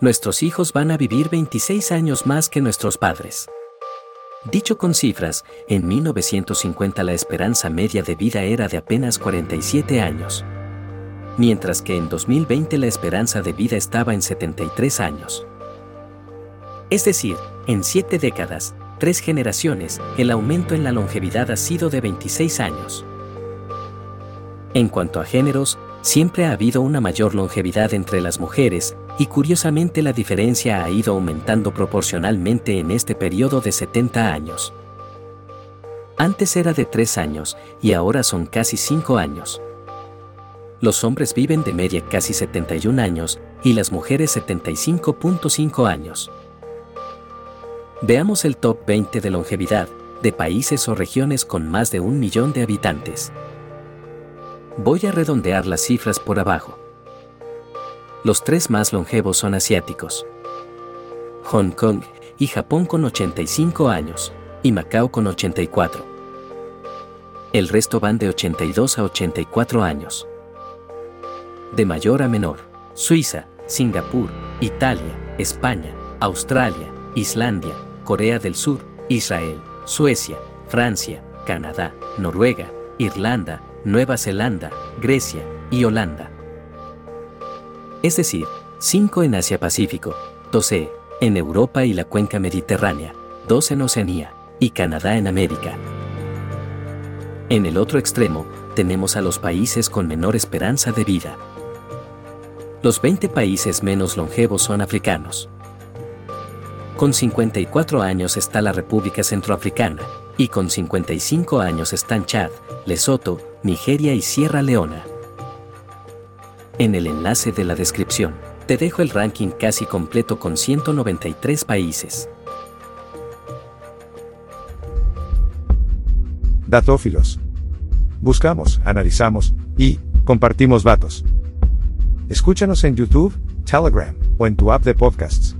nuestros hijos van a vivir 26 años más que nuestros padres. Dicho con cifras, en 1950 la esperanza media de vida era de apenas 47 años, mientras que en 2020 la esperanza de vida estaba en 73 años. Es decir, en siete décadas, tres generaciones, el aumento en la longevidad ha sido de 26 años. En cuanto a géneros, siempre ha habido una mayor longevidad entre las mujeres, y curiosamente la diferencia ha ido aumentando proporcionalmente en este periodo de 70 años. Antes era de 3 años y ahora son casi 5 años. Los hombres viven de media casi 71 años y las mujeres 75.5 años. Veamos el top 20 de longevidad de países o regiones con más de un millón de habitantes. Voy a redondear las cifras por abajo. Los tres más longevos son asiáticos. Hong Kong y Japón con 85 años, y Macao con 84. El resto van de 82 a 84 años. De mayor a menor, Suiza, Singapur, Italia, España, Australia, Islandia, Corea del Sur, Israel, Suecia, Francia, Canadá, Noruega, Irlanda, Nueva Zelanda, Grecia y Holanda. Es decir, 5 en Asia-Pacífico, 12 en Europa y la cuenca mediterránea, 2 en Oceanía y Canadá en América. En el otro extremo, tenemos a los países con menor esperanza de vida. Los 20 países menos longevos son africanos. Con 54 años está la República Centroafricana, y con 55 años están Chad, Lesoto, Nigeria y Sierra Leona. En el enlace de la descripción, te dejo el ranking casi completo con 193 países. Datófilos. Buscamos, analizamos y compartimos datos. Escúchanos en YouTube, Telegram o en tu app de podcasts.